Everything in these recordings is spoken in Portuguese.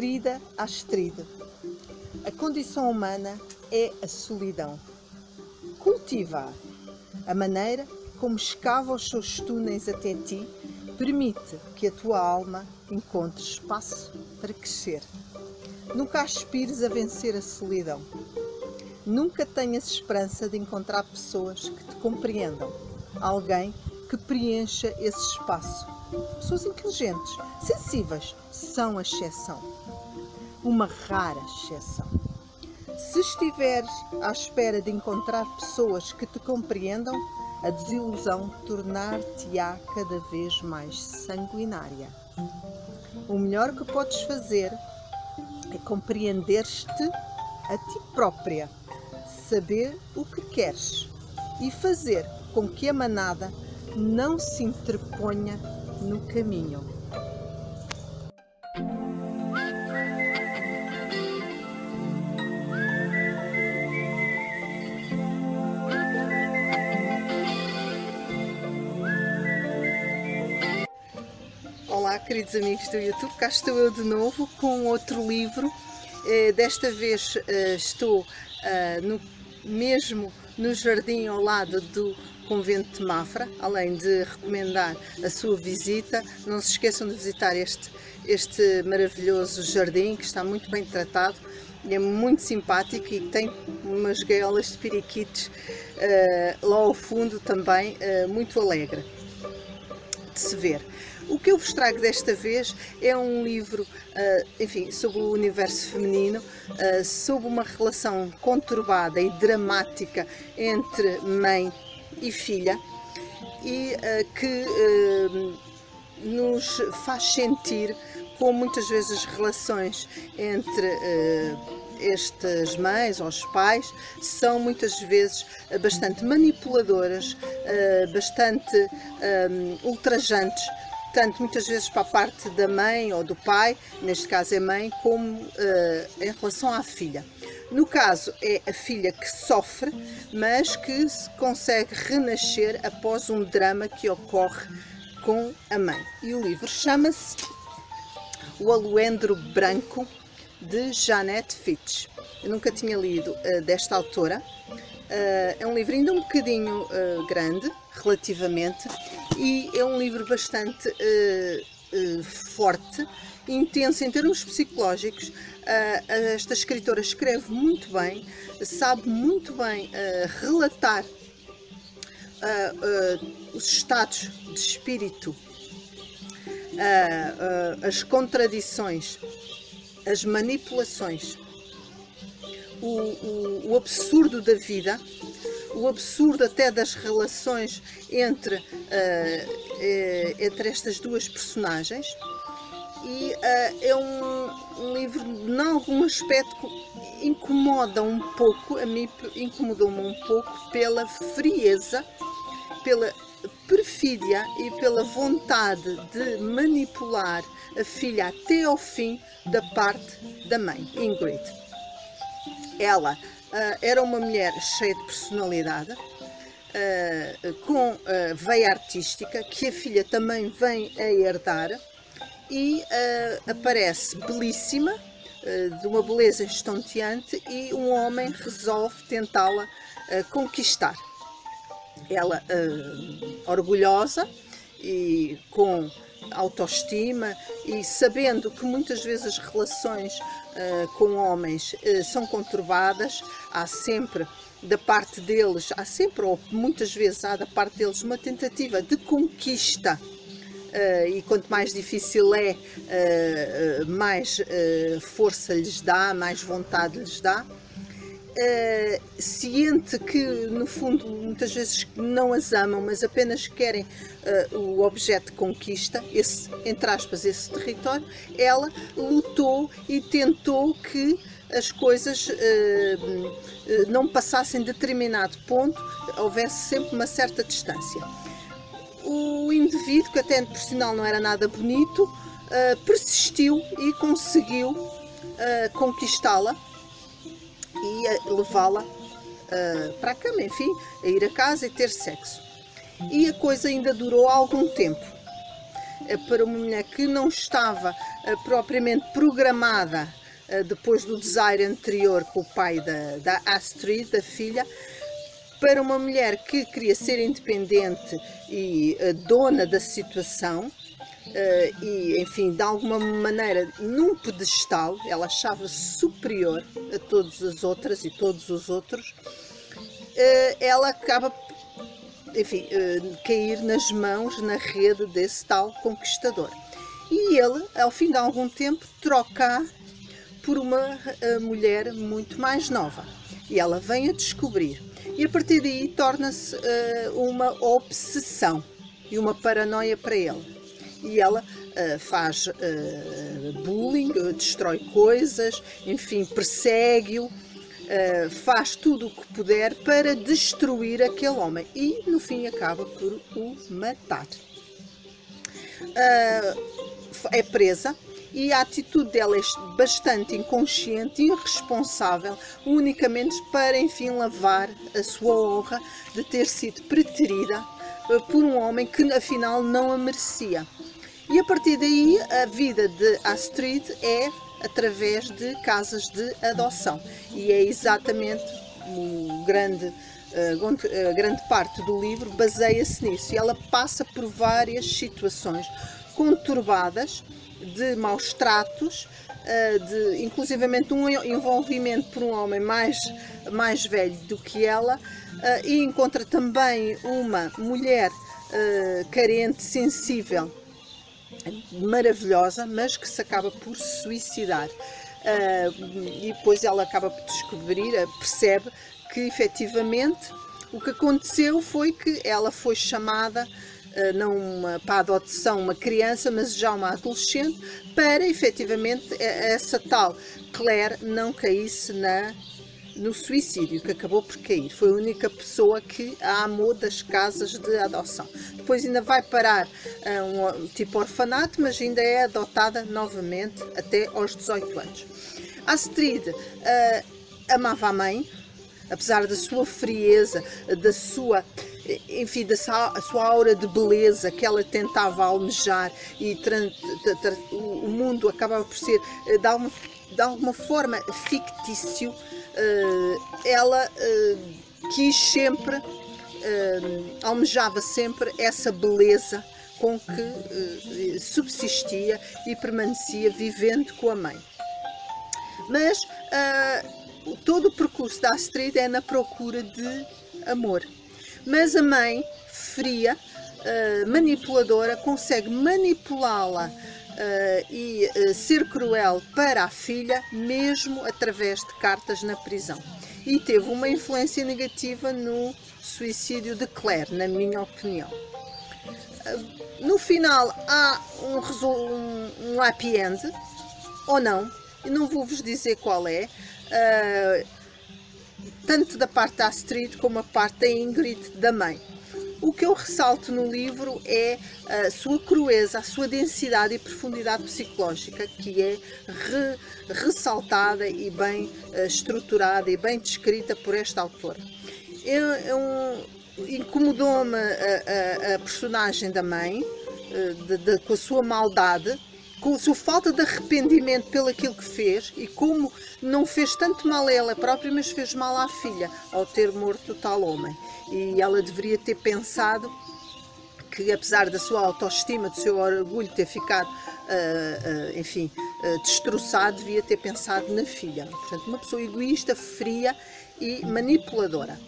querida Astrid, a condição humana é a solidão. Cultiva a maneira como escava os seus túneis até ti, permite que a tua alma encontre espaço para crescer. Nunca aspires a vencer a solidão. Nunca tenhas esperança de encontrar pessoas que te compreendam, alguém que preencha esse espaço. Pessoas inteligentes, sensíveis, são a exceção. Uma rara exceção. Se estiveres à espera de encontrar pessoas que te compreendam, a desilusão tornar-te-á cada vez mais sanguinária. O melhor que podes fazer é compreender-te a ti própria, saber o que queres e fazer com que a manada não se interponha no caminho. Olá, queridos amigos do YouTube, cá estou eu de novo com outro livro. Eh, desta vez eh, estou eh, no, mesmo no jardim ao lado do Convento de Mafra, além de recomendar a sua visita. Não se esqueçam de visitar este, este maravilhoso jardim que está muito bem tratado e é muito simpático e tem umas gaiolas de periquitos lá ao fundo também, muito alegre de se ver. O que eu vos trago desta vez é um livro, uh, enfim, sobre o universo feminino, uh, sobre uma relação conturbada e dramática entre mãe e filha e uh, que nos faz sentir como muitas vezes as relações entre estas mães ou os pais são muitas vezes bastante manipuladoras, bastante ultrajantes tanto muitas vezes para a parte da mãe ou do pai, neste caso é mãe, como uh, em relação à filha. No caso, é a filha que sofre, mas que consegue renascer após um drama que ocorre com a mãe. E o livro chama-se O Aluendro Branco, de Janette Fitch. Eu nunca tinha lido uh, desta autora. Uh, é um livro ainda um bocadinho grande, relativamente, e é um livro bastante uh, uh, forte, intenso em termos psicológicos. Uh, esta escritora escreve muito bem, sabe muito bem relatar os estados de espírito, as contradições, as manipulações, o, o, o absurdo da vida o absurdo até das relações entre, uh, entre estas duas personagens. E uh, é um, um livro, em algum aspecto, incomoda um pouco, a mim incomodou-me um pouco pela frieza, pela perfídia e pela vontade de manipular a filha até ao fim da parte da mãe, Ingrid. Ela uh, era uma mulher cheia de personalidade, uh, com uh, veia artística, que a filha também vem a herdar e aparece belíssima, de uma beleza estonteante, e um homem resolve tentá-la conquistar. Ela, orgulhosa e com autoestima e sabendo que muitas vezes as relações uh, com homens uh, são conturbadas, há sempre da parte deles, há sempre ou muitas vezes há da parte deles uma tentativa de conquista. Uh, e quanto mais difícil é, mais força lhes dá, mais vontade lhes dá uh, ciente que, no fundo, muitas vezes não as amam, mas apenas querem uh, o objeto de conquista, esse, entre aspas, esse território, ela lutou e tentou que as coisas uh, não passassem determinado ponto, houvesse sempre uma certa distância. O indivíduo, que até por sinal não era nada bonito, persistiu e conseguiu conquistá-la e levá-la uh, para a cama, enfim, a ir a casa e ter sexo. E a coisa ainda durou algum tempo. para uma mulher que não estava propriamente programada depois do desaire anterior com o pai da, da Astrid, da filha, para uma mulher que queria ser independente e dona da situação, Uh, e, enfim, de alguma maneira, num pedestal, ela achava superior a todas as outras e todos os outros, uh, ela acaba, enfim, uh, cair nas mãos, na rede desse tal conquistador. E ele, ao fim de algum tempo, troca por uma mulher muito mais nova. E ela vem a descobrir. E a partir daí torna-se uma obsessão e uma paranoia para ele e ela uh, faz uh, bullying, destrói coisas, enfim, persegue-o, uh, faz tudo o que puder para destruir aquele homem e no fim acaba por o matar. é presa e a atitude dela é bastante inconsciente e irresponsável, unicamente para enfim lavar a sua honra de ter sido preterida por um homem que afinal não a merecia. E a partir daí a vida de Astrid é através de casas de adoção. E é exatamente o grande a grande parte do livro baseia-se nisso e ela passa por várias situações conturbadas de maus tratos, de inclusivamente um envolvimento por um homem mais, mais velho do que ela e encontra também uma mulher carente, sensível maravilhosa, mas que se acaba por suicidar. Uh, e depois ela acaba por descobrir, uh, percebe que efetivamente o que aconteceu foi que ela foi chamada uh, não uma, para adoção uma criança, mas já uma adolescente, para efetivamente essa tal Claire não caísse na no suicídio, que acabou por cair. Foi a única pessoa que a amou das casas de adoção. Depois ainda vai parar a um tipo orfanato, mas ainda é adotada novamente até aos 18 anos. Astrid uh, amava a mãe, apesar da sua frieza, da sua enfim, da sua, aura de beleza que ela tentava almejar e o mundo acabava por ser eh, de alguma, de alguma forma fictício ela uh, quis sempre, uh, almejava sempre essa beleza com que subsistia e permanecia vivendo com a mãe. Mas todo o percurso da Astrid é na procura de amor. Mas a mãe, fria, manipuladora, consegue manipulá-la uh, e uh, ser cruel para a filha, mesmo através de cartas na prisão. E teve uma influência negativa no suicídio de Claire, na minha opinião. Uh, no final há um, um, um happy end, ou não, não vou vos dizer qual é, tanto da parte da Astrid como a parte da Ingrid, da mãe. O que eu ressalto no livro é a sua crueza, a sua densidade e profundidade psicológica, que é re, ressaltada e bem uh, estruturada e bem descrita por esta autora. É, um, Incomodou-me a, a, a, personagem da mãe, uh, de, de, com a sua maldade, com sua falta de arrependimento pelo aquilo que fez e como não fez tanto mal a ela própria, mas fez mal à filha ao ter morto tal homem. E ela deveria ter pensado que apesar da sua autoestima, do seu orgulho ter ficado, uh, uh, enfim, uh, destroçado, devia ter pensado na filha. Portanto, uma pessoa egoísta, fria e manipuladora.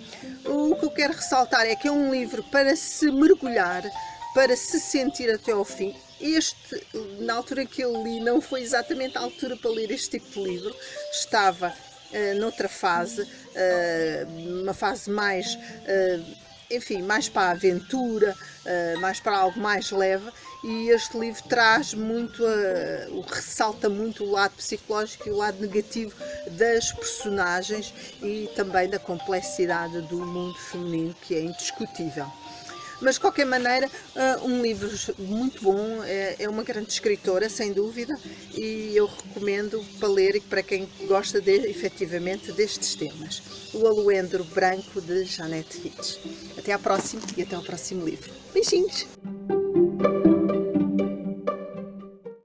O que eu quero ressaltar é que é um livro para se mergulhar, para se sentir até ao fim. Este, na altura que eu li, não foi exatamente a altura para ler este tipo de livro. Estava uh, noutra fase, uh, uma fase mais, uh, enfim, mais para a aventura, mais para algo mais leve. E este livro traz muito, o ressalta muito o lado psicológico e o lado negativo das personagens e também da complexidade do mundo feminino, que é indiscutível. Mas de qualquer maneira, uh, um livro muito bom, é, é, uma grande escritora, sem dúvida, e eu recomendo para ler e para quem gosta de, efetivamente destes temas. O Aluendro Branco de Janete Fitch. Até à próxima e até ao próximo livro. Beijinhos!